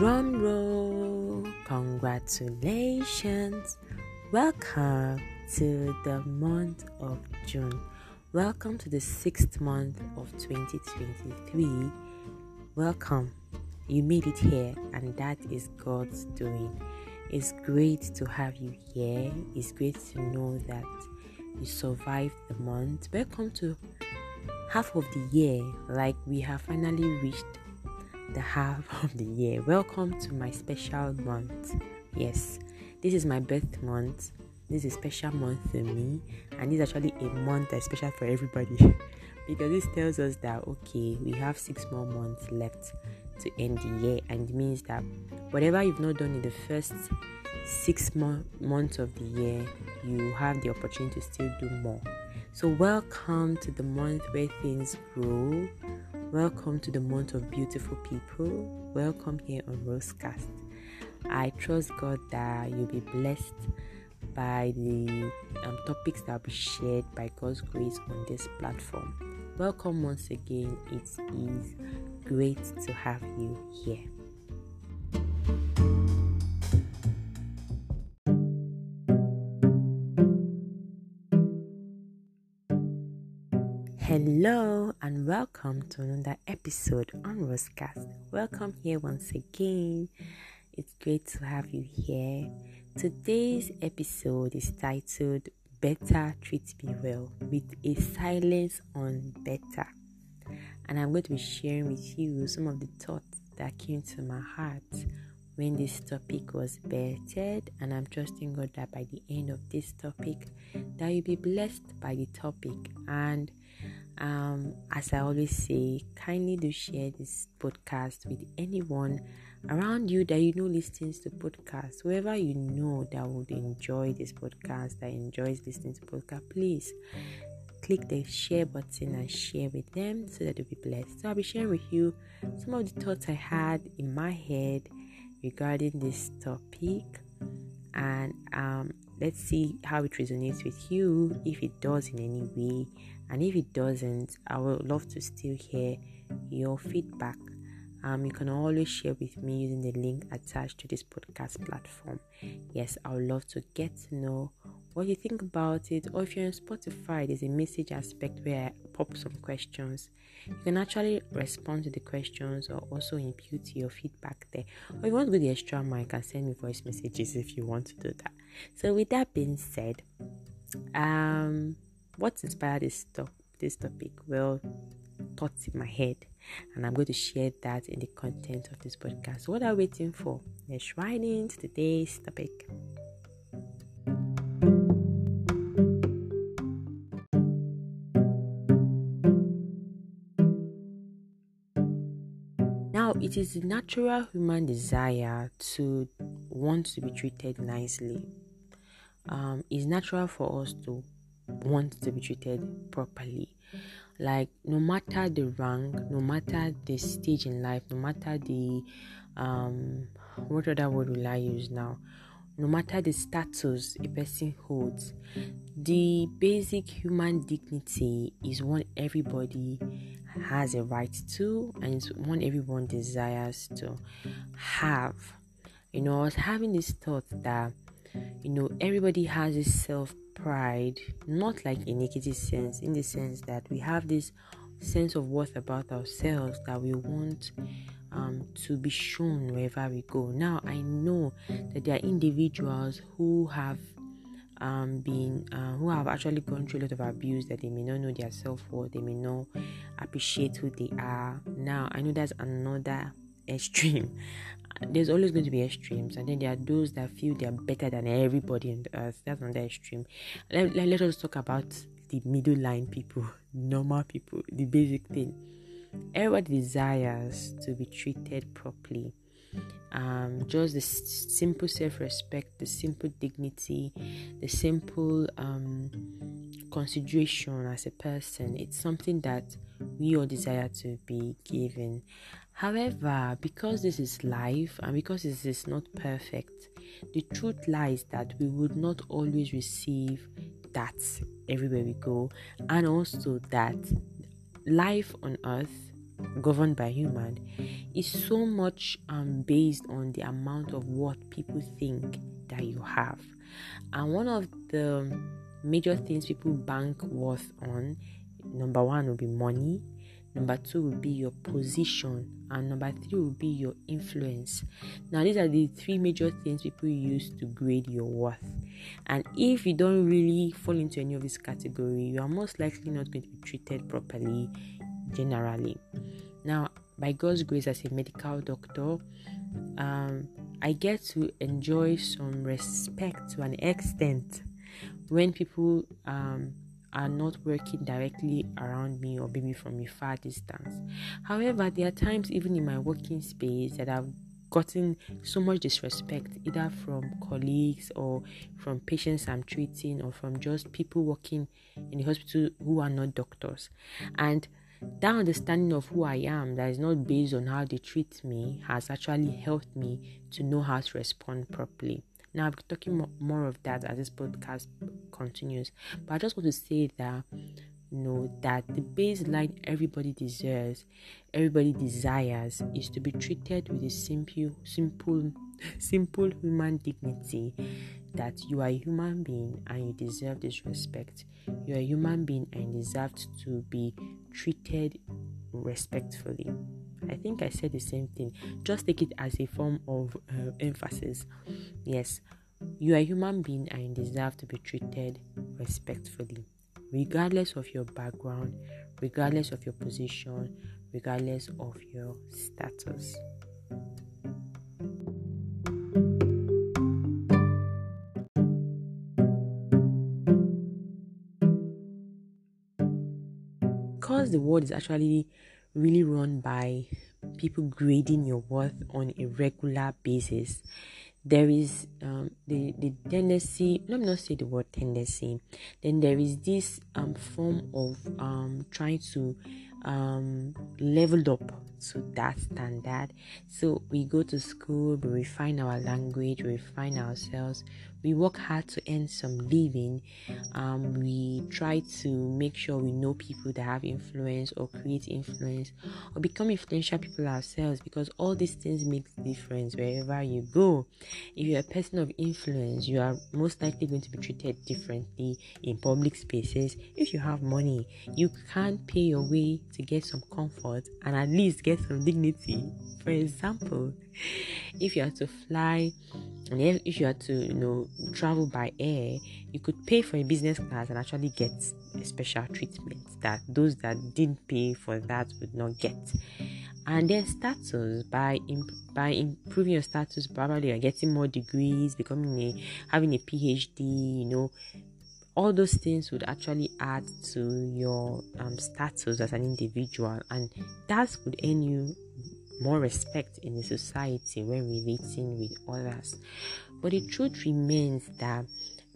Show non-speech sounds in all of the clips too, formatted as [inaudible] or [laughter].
Drum roll! Congratulations! Welcome to the month of June. Welcome to the sixth month of 2023. Welcome. You made it here, and that is God's doing. It's great to have you here. It's great to know that you survived the month. Welcome to half of the year, like we have finally reached the half [laughs] of the year. Welcome to my special month. Yes, this is my birth month. This is a special month for me, and this is actually a month that's special for everybody [laughs] because this tells us that okay, we have six more months left to end the year, and it means that whatever you've not done in the first six mo- months of the year, you have the opportunity to still do more. So, welcome to the month where things grow. Welcome to the month of beautiful people. Welcome here on Rosecast. I trust God that you'll be blessed by the um, topics that will be shared by God's grace on this platform. Welcome once again. It is great to have you here. Hello and welcome to another episode on Rosecast. Welcome here once again. It's great to have you here. Today's episode is titled Better Treat Me Well with a silence on better. And I'm going to be sharing with you some of the thoughts that came to my heart when this topic was bettered and i'm trusting god that by the end of this topic that you'll be blessed by the topic and um, as i always say kindly do share this podcast with anyone around you that you know listens to podcasts whoever you know that would enjoy this podcast that enjoys listening to podcast please click the share button and share with them so that they'll be blessed. So i'll be sharing with you some of the thoughts i had in my head regarding this topic. And um, let's see how it resonates with you if it does in any way and if it doesn't i would love to still hear your feedback. Um, you can always share with me using the link attached to this podcast platform. Yes i would love to get to know what you think about it or if you're on spotify there's a message aspect where i pop some questions. You can actually respond to the questions or also impute your feedback there. Or if you want to go the extra you can send me voice messages if you want to do that. So with that being said um what inspired this this topic? Well thoughts in my head and i'm going to share that in the content of this podcast. What are we waiting for? Let's right into today's topic. Now, it is the natural human desire to want to be treated nicely. Um, it's natural for us to want to be treated properly. Like, no matter the rank, no matter the stage in life, no matter the um, what other word will I use now? No matter the status a person holds, the basic human dignity is one everybody has a right to and it's one everyone desires to have. You know, I was having this thought that, you know, everybody has this self pride, not like in negative sense, in the sense that we have this sense of worth about ourselves that we want um, to be shown wherever we go. Now, I know that there are individuals who have um, been uh, who have actually gone through a lot of abuse that they may not know their self worth, they may not appreciate who they are. Now, I know that's another [laughs] extreme. There's always going to be extremes, and then there are those that feel they are better than everybody on earth. That's another extreme. Let, let, let us talk about the middle line people, [laughs] normal people, the basic thing. Everybody desires to be treated properly um, just the simple self-respect, the simple dignity, the simple um, consideration as a person. It's something that we all desire to be given. However, because this is life and because this is not perfect, the truth lies that we would not always receive that everywhere we go, and also that life on earth governed by human is so much um, based on the amount of what people think that you have. And one of the major things people bank worth on number one will be money, number two will be your position, and number three will be your influence. Now, these are the three major things people use to grade your worth. And if you don't really fall into any of this category, you are most likely not going to be treated properly generally. Now, by God's grace, as a medical doctor, um, I get to enjoy some respect to an extent when people um, are not working directly around me or maybe from a far distance. However, there are times, even in my working space, that I've gotten so much disrespect either from colleagues or from patients I'm treating or from just people working in the hospital who are not doctors. And that understanding of who I am that is not based on how they treat me has actually helped me to know how to respond properly. Now, I'll be talking more of that as this podcast continues, but I just want to say that know that the baseline everybody deserves, everybody desires is to be treated with a simple, simple, [laughs] simple human dignity that you are a human being and you deserve this respect. You are a human being and deserve to be treated respectfully. I think I said the same thing. Just take it as a form of uh, emphasis. Yes, you are a human being and deserve to be treated respectfully, regardless of your background, regardless of your position, regardless of your status. because the world is actually really run by people grading your worth on a regular basis there is um, the the tendency let me not say the word tendency then there is this um, form of um, trying to um, up to that standard. So we go to school, we refine our language, we refine ourselves, we work hard to earn some living. Um, we try to make sure we know people that have influence or create influence or become influential people ourselves because all these things make difference wherever you go. If you're a person of influence, you are most likely going to be treated differently in public spaces. If you have money, you can't pay your way to get some comfort and at least get some dignity. For example, if you are to fly and if you had to you know travel by air, you could pay for a business class and actually get a special treatment that those that didn't pay for that would not get. And then status by imp- by improving your status, probably you're getting more degrees, becoming a having a PhD, you know, all those things would actually add to your um, status as an individual and that would earn you more respect in the society when relating with others. But the truth remains that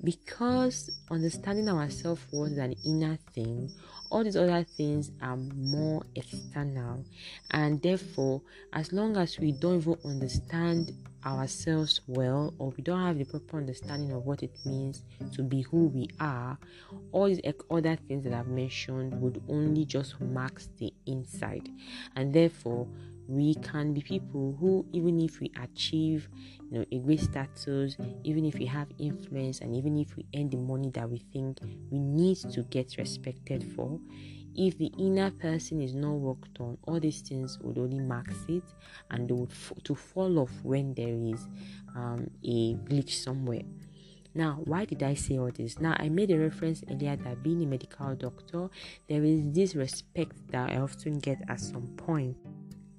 because understanding ourselves was an inner thing all these other things are more external. And therefore as long as we don't even understand ourselves well or we don't have the proper understanding of what it means to be who we are all these other things that i've mentioned would only just mask the inside. And therefore we can be people who even if we achieve you know a great status even if we have influence and even if we earn the money that we think we need to get respected for if the inner person is not worked on all these things would only mask it and they would f- to fall off when there is um, a glitch somewhere now, why did I say all this? Now, I made a reference earlier that being a medical doctor, there is this respect that I often get at some point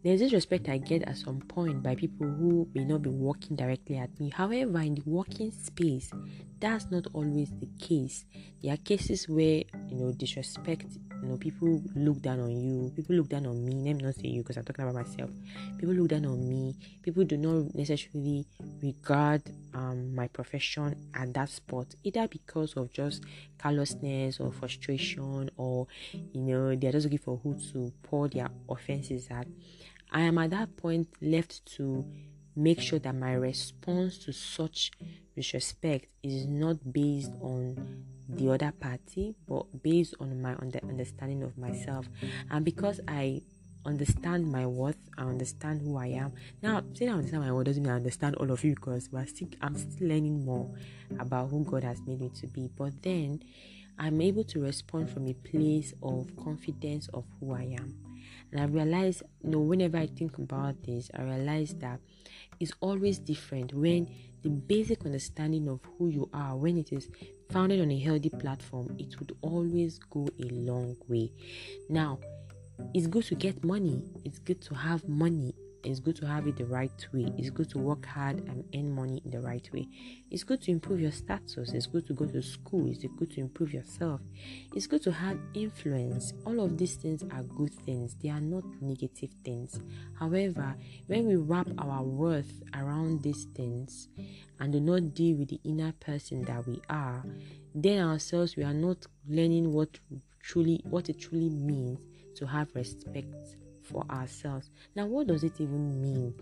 there's this respect I get at some point by people who may not be working directly at me. However, in the working space, that's not always the case. There are cases where you know disrespect, you know, people look down on you, people look down on me. Let me not say you because I'm talking about myself. People look down on me. People do not necessarily regard um, my profession at that spot, either because of just callousness or frustration, or you know, they're just looking for who to pour their offenses at. I am at that point left to make sure that my response to such disrespect is not based on the other party but based on my understanding of myself and because i understand my worth. I understand who I am. Now, saying I understand my worth doesn't mean I understand all of you because but still, I'm still learning more about who God has made me to be. But then I'm able to respond from a place of confidence of who I am. And I realize, you know, whenever I think about this, I realize that it's always different when the basic understanding of who you are, when it is founded on a healthy platform, it would always go a long way. Now, it's good to get money, it's good to have money it's good to have it the right way. It's good to work hard and earn money in the right way. It's good to improve your status. It's good to go to school. It's good to improve yourself. It's good to have influence. All of these things are good things, they are not negative things. However, when we wrap our worth around these things and do not deal with the inner person that we are, then ourselves we are not learning what truly what it truly means to have respect for ourselves. Now, what does it even mean?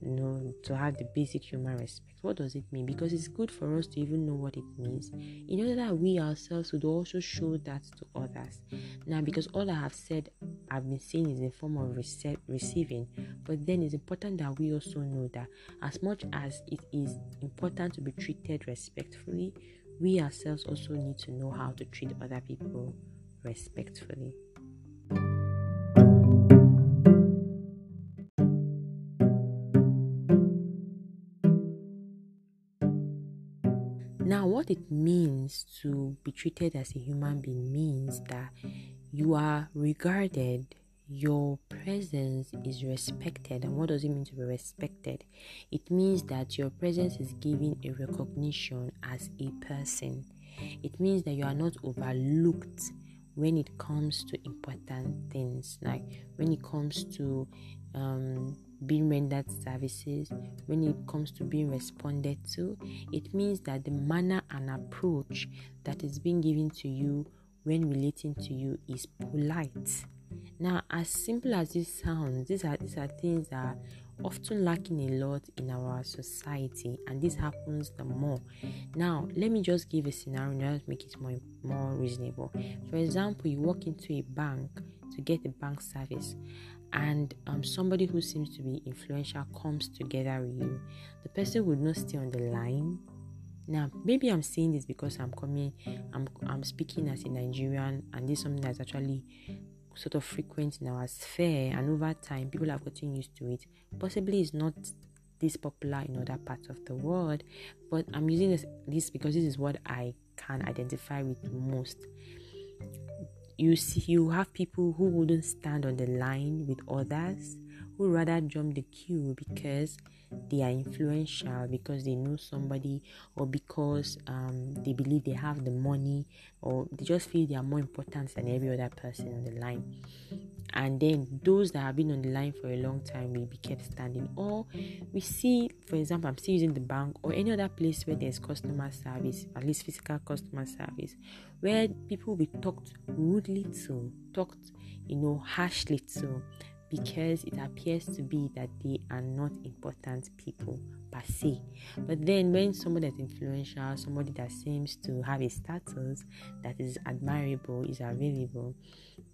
You know, to have the basic human respect. What does it mean? Because it's good for us to even know what it means, in order that we ourselves would also show that to others. Now, because all I have said, I've been saying is in the form of rece- receiving, but then it's important that we also know that as much as it is important to be treated respectfully, we ourselves also need to know how to treat other people respectfully. What it means to be treated as a human being means that you are regarded, your presence is respected. And what does it mean to be respected? It means that your presence is given a recognition as a person. It means that you are not overlooked when it comes to important things, like when it comes to um, being rendered services, when it comes to being responded to, it means that the manner and approach that is being given to you when relating to you is polite. Now, as simple as this sounds, these are these are things that are often lacking a lot in our society, and this happens the more. Now, let me just give a scenario to make it more more reasonable. For example, you walk into a bank to get a bank service, and um, somebody who seems to be influential comes together with you, the person would not stay on the line. Now, maybe I'm saying this because I'm coming, I'm I'm speaking as a Nigerian, and this is something that's actually sort of frequent in our sphere, and over time, people have gotten used to it. Possibly, it's not this popular in other parts of the world, but I'm using this, this because this is what I can identify with most you see you have people who wouldn't stand on the line with others who rather jump the queue because they are influential because they know somebody or because um, they believe they have the money or they just feel they are more important than every other person on the line. And then those that have been on the line for a long time will be kept standing. Or we see for example i'm still using the bank or any other place where there's customer service at least physical customer service where people will be talked rudely to talked you know harshly to because it appears to be that they are not important people per se. But then, when somebody that's influential, somebody that seems to have a status that is admirable, is available,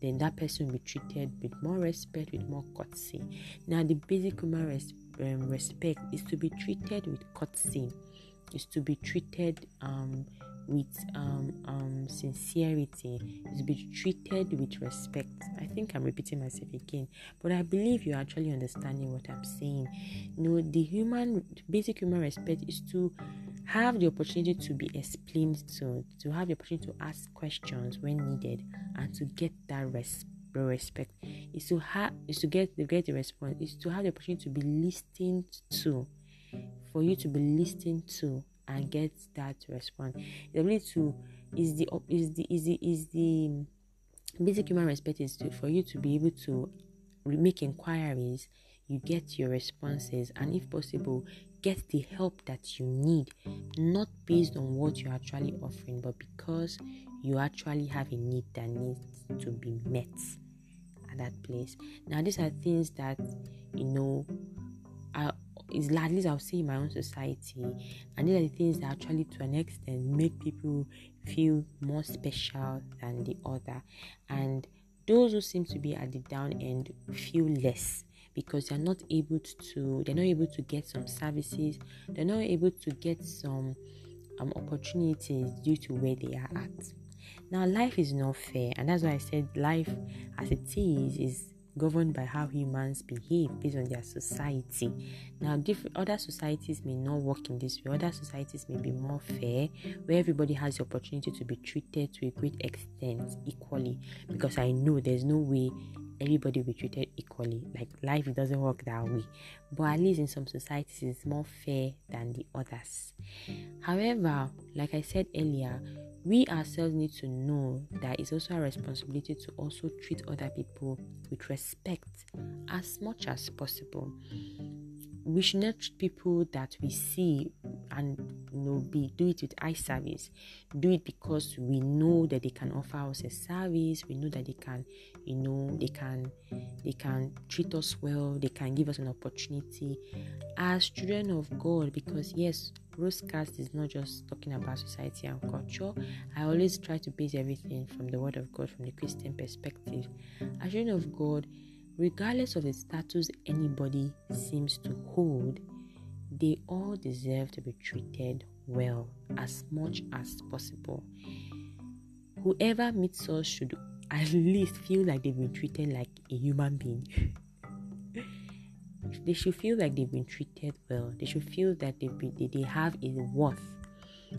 then that person will be treated with more respect, with more courtesy. Now, the basic human res- um, respect is to be treated with courtesy, is to be treated um, with um, um, sincerity, is be treated with respect. I think I'm repeating myself again, but I believe you're actually understanding what I'm saying. You know, the human basic human respect is to have the opportunity to be explained to, to have the opportunity to ask questions when needed, and to get that respect respect is to have is to get the get the response is to have the opportunity to be listened to for you to be listened to and mm. get that response. The ability to is the is the is the is the basic human respect is to, for you to be able to make inquiries, you get your responses, and if possible, get the help that you need, not based on what you're actually offering, but because you actually have a need that needs to be met at that place. Now, these are things that you know are is at least I'll say in my own society, and these are the things that actually, to an extent, make people feel more special than the other. And those who seem to be at the down end feel less because they're not able to they're not able to get some services they're not able to get some um, opportunities due to where they are at now life is not fair and that's why i said life as it is is governed by how humans behave based on their society. Now, different other societies may not work in this way. Other societies may be more fair, where everybody has the opportunity to be treated to a great extent equally. Because I know there's no way everybody will be treated equally. Like life it doesn't work that way. But at least in some societies it's more fair than the others. However, like I said earlier, we ourselves need to know that it's also our responsibility to also treat other people with respect as much as possible. We should not treat people that we see and you know be do it with eye service. Do it because we know that they can offer us a service. We know that they can, you know, they can they can treat us well. They can give us an opportunity as children of God. Because yes, Rosecast is not just talking about society and culture. I always try to base everything from the Word of God, from the Christian perspective. As children of God, regardless of the status anybody seems to hold, they all deserve to be treated well as much as possible. Whoever meets us should at least feel like they've been treated like a human being. [laughs] they should feel like they've been treated well. They should feel that they've been, they, they have a worth.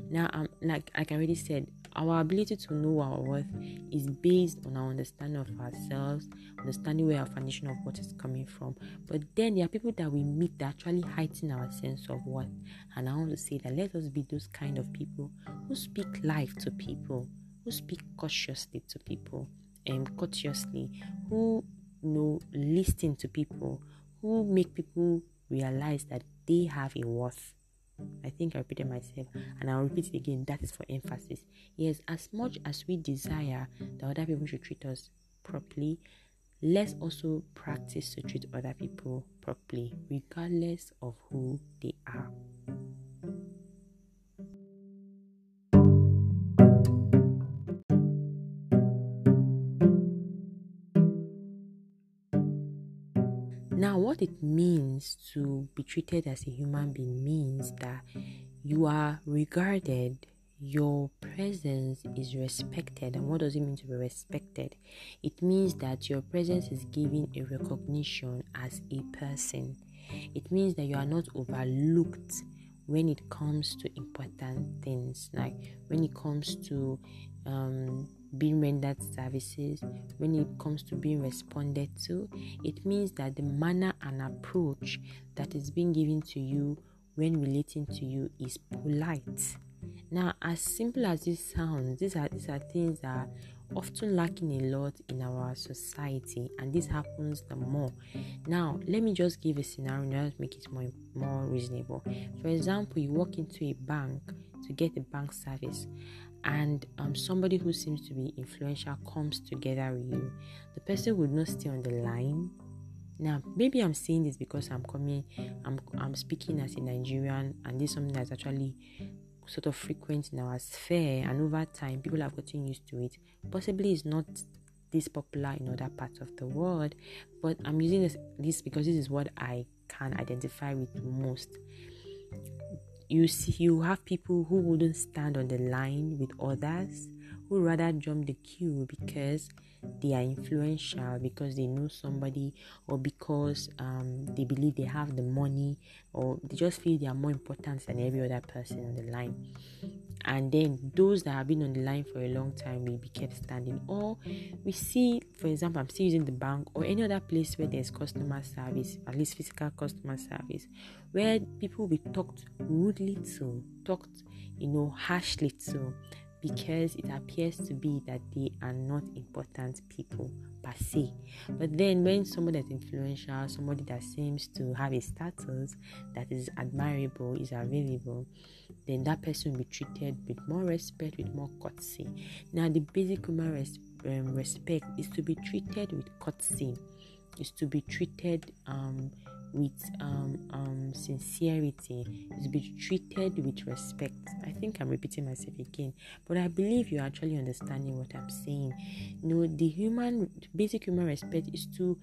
Now, um, like, like I already said, our ability to know our worth is based on our understanding of ourselves, understanding where our foundation of what is coming from. But then there are people that we meet that actually heighten our sense of worth. And I want to say that let us be those kind of people who speak life to people, who speak cautiously to people, and courteously, who you know listen to people, who make people realize that they have a worth. I think I repeated myself and I'll repeat it again. That is for emphasis. Yes, as much as we desire that other people should treat us properly, let's also practice to treat other people properly, regardless of who they are. What it means to be treated as a human being means that you are regarded, your presence is respected. And what does it mean to be respected? It means that your presence is given a recognition as a person. It means that you are not overlooked when it comes to important things, like when it comes to um, being rendered services, when it comes to being responded to, it means that the manner and approach that is being given to you when relating to you is polite. Now, as simple as this sounds, these are these are things that are often lacking a lot in our society, and this happens the more. Now, let me just give a scenario to make it more more reasonable. For example, you walk into a bank to get a bank service, and um, somebody who seems to be influential comes together with you, the person would not stay on the line. Now, maybe I'm saying this because I'm coming, I'm I'm speaking as a Nigerian, and this is something that's actually sort of frequent in our sphere, and over time, people have gotten used to it. Possibly, it's not this popular in other parts of the world, but I'm using this, this because this is what I can identify with most you see you have people who wouldn't stand on the line with others who rather jump the queue because they are influential because they know somebody or because um, they believe they have the money or they just feel they are more important than every other person on the line and then those that have been on the line for a long time will be kept standing. Or we see for example i'm still using the bank or any other place where there's customer service at least physical customer service where people will be talked rudely to talked you know harshly to because it appears to be that they are not important people per se. But then, when somebody that's influential, somebody that seems to have a status that is admirable, is available, then that person will be treated with more respect, with more courtesy. Now, the basic human res- um, respect is to be treated with courtesy, is to be treated um, with um, um, sincerity, is to be treated with respect. I think I'm repeating myself again, but I believe you're actually understanding what I'm saying. You know, the human basic human respect is to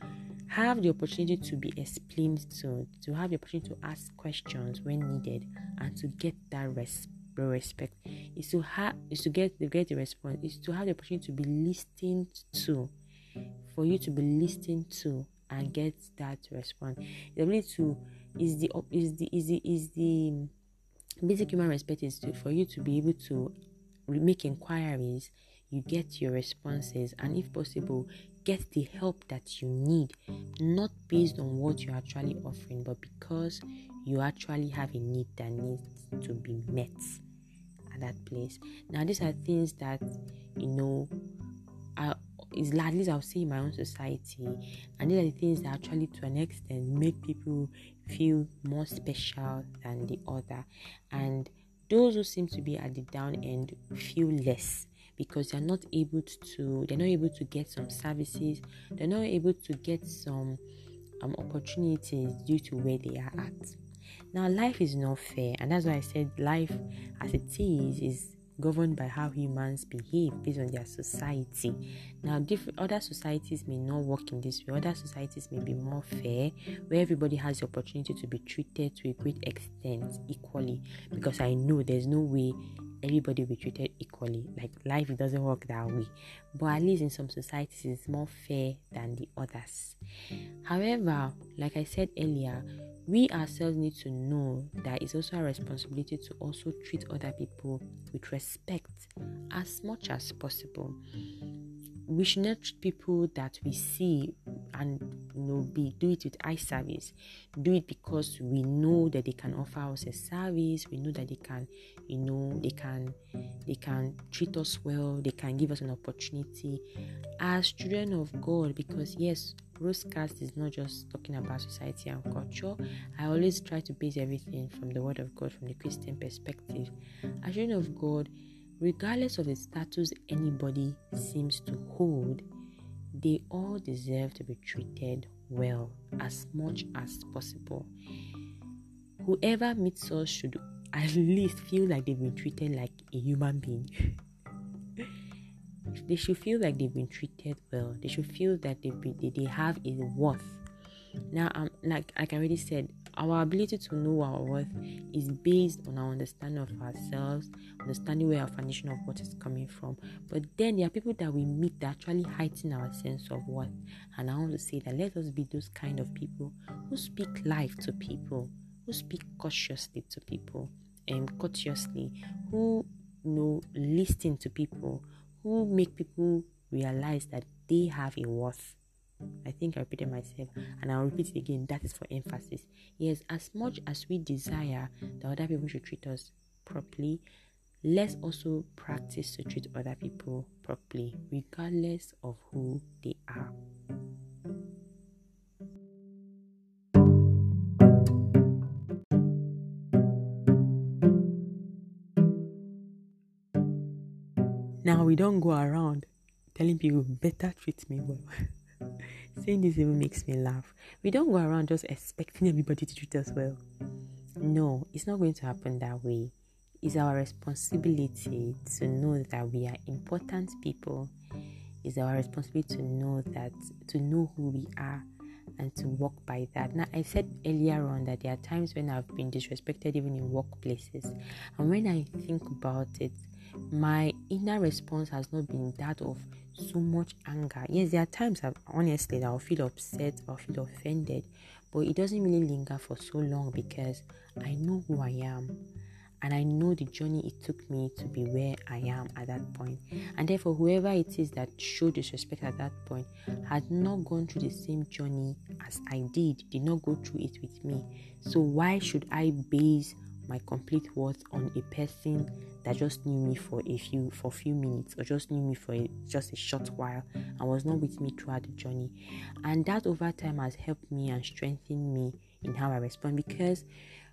have the opportunity to be explained to, to have the opportunity to ask questions when needed, and to get that respect respect is to have is to get the get the response is to have the opportunity to be listened to for you to be listened to and mm. get that response. The ability to is the is the is the is the basic human respect is to, for you to be able to make inquiries, you get your responses, and if possible, get the help that you need, not based on what you're actually offering, but because you actually have a need that needs to be met at that place. Now, these are things that you know is at least I'll see in my own society, and these are the things that actually, to an extent, make people feel more special than the other, and those who seem to be at the down end feel less because they're not able to they're not able to get some services they're not able to get some um, opportunities due to where they are at. Now life is not fair and that's why i said life as it is is governed by how humans behave based on their society. Now, different other societies may not work in this way. Other societies may be more fair, where everybody has the opportunity to be treated to a great extent equally. Because I know there's no way everybody will be treated equally. Like life doesn't work that way. But at least in some societies, it's more fair than the others. However, like I said earlier, we ourselves need to know that it's also our responsibility to also treat other people with respect as much as possible. We should not treat people that we see and you know be do it with eye service. Do it because we know that they can offer us a service. We know that they can, you know, they can they can treat us well. They can give us an opportunity as children of God. Because yes, Rosecast is not just talking about society and culture. I always try to base everything from the Word of God, from the Christian perspective. As children of God, regardless of the status anybody seems to hold, they all deserve to be treated well as much as possible. Whoever meets us should at least feel like they've been treated like a human being. [laughs] they should feel like they've been treated well. They should feel that they they, they have a worth. Now, um, like like I already said, our ability to know our worth is based on our understanding of ourselves, understanding where our foundation of what is coming from. But then there are people that we meet that actually heighten our sense of worth. And I want to say that let us be those kind of people who speak life to people, who speak cautiously to people, and courteously, who you know listen to people, who make people realize that they have a worth. I think I repeated myself and I'll repeat it again. That is for emphasis. Yes, as much as we desire that other people should treat us properly, let's also practice to treat other people properly, regardless of who they are. Now hmm. we don't go around telling people better treat me well. [laughs] Saying this even makes me laugh. We don't go around just expecting everybody to treat us well. No, it's not going to happen that way. It's our responsibility to know that we are important people. It's our responsibility to know that to know who we are and to walk by that. Now, I said earlier on that there are times when I've been disrespected even in workplaces, and when I think about it, my inner response has not been that of so much anger. Yes, there are times I've, honestly that I'll feel upset or feel offended, but it doesn't really linger for so long because I know who I am and I know the journey it took me to be where I am at that point. And therefore, whoever it is that showed disrespect at that point had not gone through the same journey as I did, did not go through it with me. So, why should I base my complete worth on a person that just knew me for a few for a few minutes or just knew me for a, just a short while and was not with me throughout the journey and that over time has helped me and strengthened me in how i respond because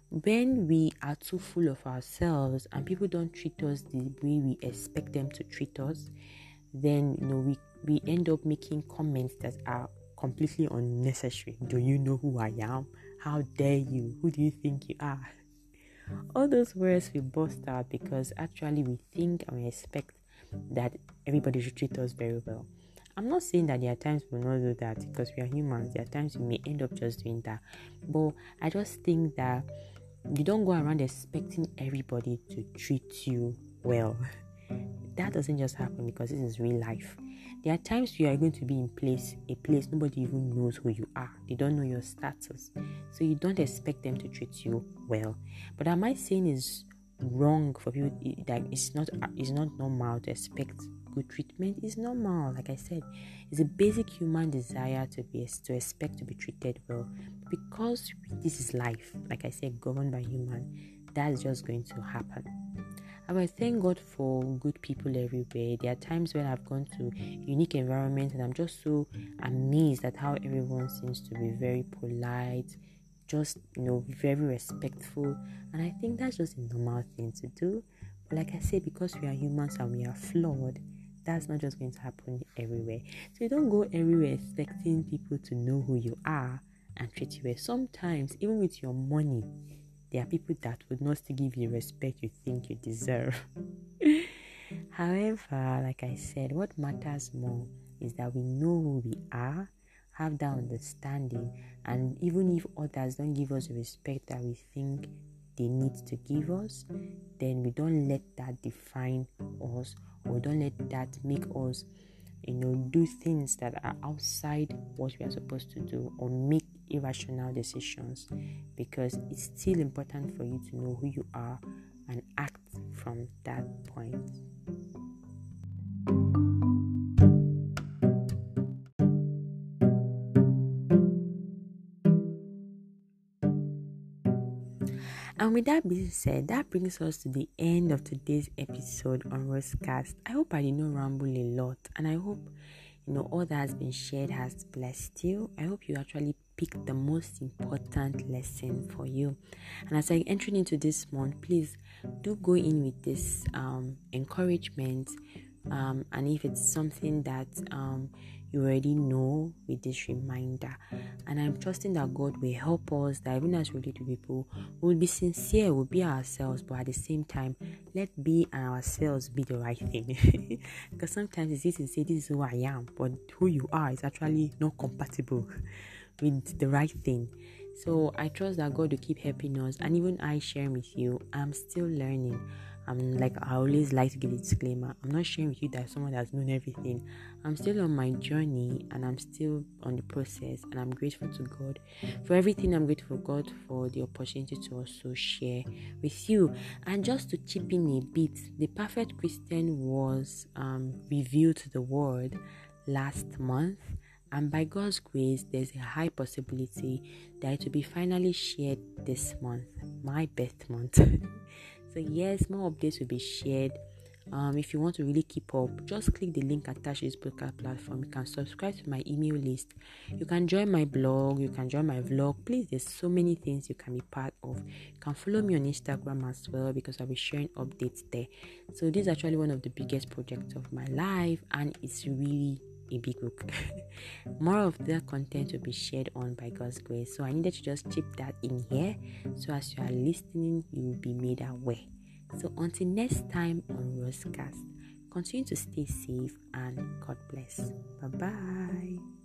when we are too full of ourselves and people don't treat us the way we expect them to treat us then you know we we end up making comments that are completely unnecessary. Do you know who I am? How dare you? Who do you think you are? All those words we burst out because actually we think and we expect that everybody should treat us very well. I'm not saying that there are times we will not do that because we are humans. There are times we may end up just doing that. But I just think that you don't go around expecting everybody to treat you well. [laughs] That doesn't just happen because this is real life. There are times you are going to be in place, a place nobody even knows who you are. They don't know your status. So you don't expect them to treat you well. But am I saying is wrong for people that it's not it's not normal to expect good treatment is normal like i said it's a basic human desire to be to expect to be treated well because this is life like i said governed by human that's just going to happen I thank mm. God for good people everywhere. There are times when I've gone to unique environments and I'm just so amazed at how everyone seems to be very polite, just you know very respectful. And i think that's just a normal thing to do. But like i said because we are humans and we are flawed that's not just going to happen everywhere. So you don't go everywhere expecting people to know who you are and treat you well. Sometimes even with your money there are people that would not still give you the respect you think you deserve. [laughs] However like i said what matters more is that we know who we are have that understanding and even if others don't give us the respect that we think they need to give us then we don't let that define us or don't let that make us you know do things that are outside what we are supposed to do or make irrational decisions because it's still important for you to know who you are and act from that point. And with that being said, that brings us to the end of today's episode on Rosecast. I hope I did not ramble a lot, and I hope you know all that has been shared has blessed you. I hope you actually picked the most important lesson for you. And as I enter into this month, please do go in with this um, encouragement. Um, and if it's something that um, you already know with this reminder. And I'm trusting that God will help us, that even as we relate to people, we'll be sincere, we'll be ourselves, but at the same time, let be ourselves be the right thing. [laughs] because sometimes it's easy to say, This is who I am, but who you are is actually not compatible [laughs] with the right thing. So I trust that God will keep helping us, and even I sharing with you, I'm still learning. I'm like I always like to give a disclaimer. I'm not sharing with you that someone has known everything. I'm still on my journey and I'm still on the process and I'm grateful to God for everything. I'm grateful for God for the opportunity to also share with you. And just to chip in a bit, the perfect Christian was um, revealed to the world last month. And by God's grace, there's a high possibility that it will be finally shared this month, my birth month. [laughs] So, yes, more updates will be shared. Um, if you want to really keep up, just click the link attached to this podcast platform. You can subscribe to my email list. You can join my blog. You can join my vlog. Please, there's so many things you can be part of. You can follow me on Instagram as well because I'll be sharing updates there. So this is actually one of the biggest projects of my life, and it's really a big book. [laughs] More of that content will be shared on by God's grace. So I needed to just chip that in here. So as you are listening, you will be made aware. So until next time on Rosecast, continue to stay safe and God bless. Bye bye.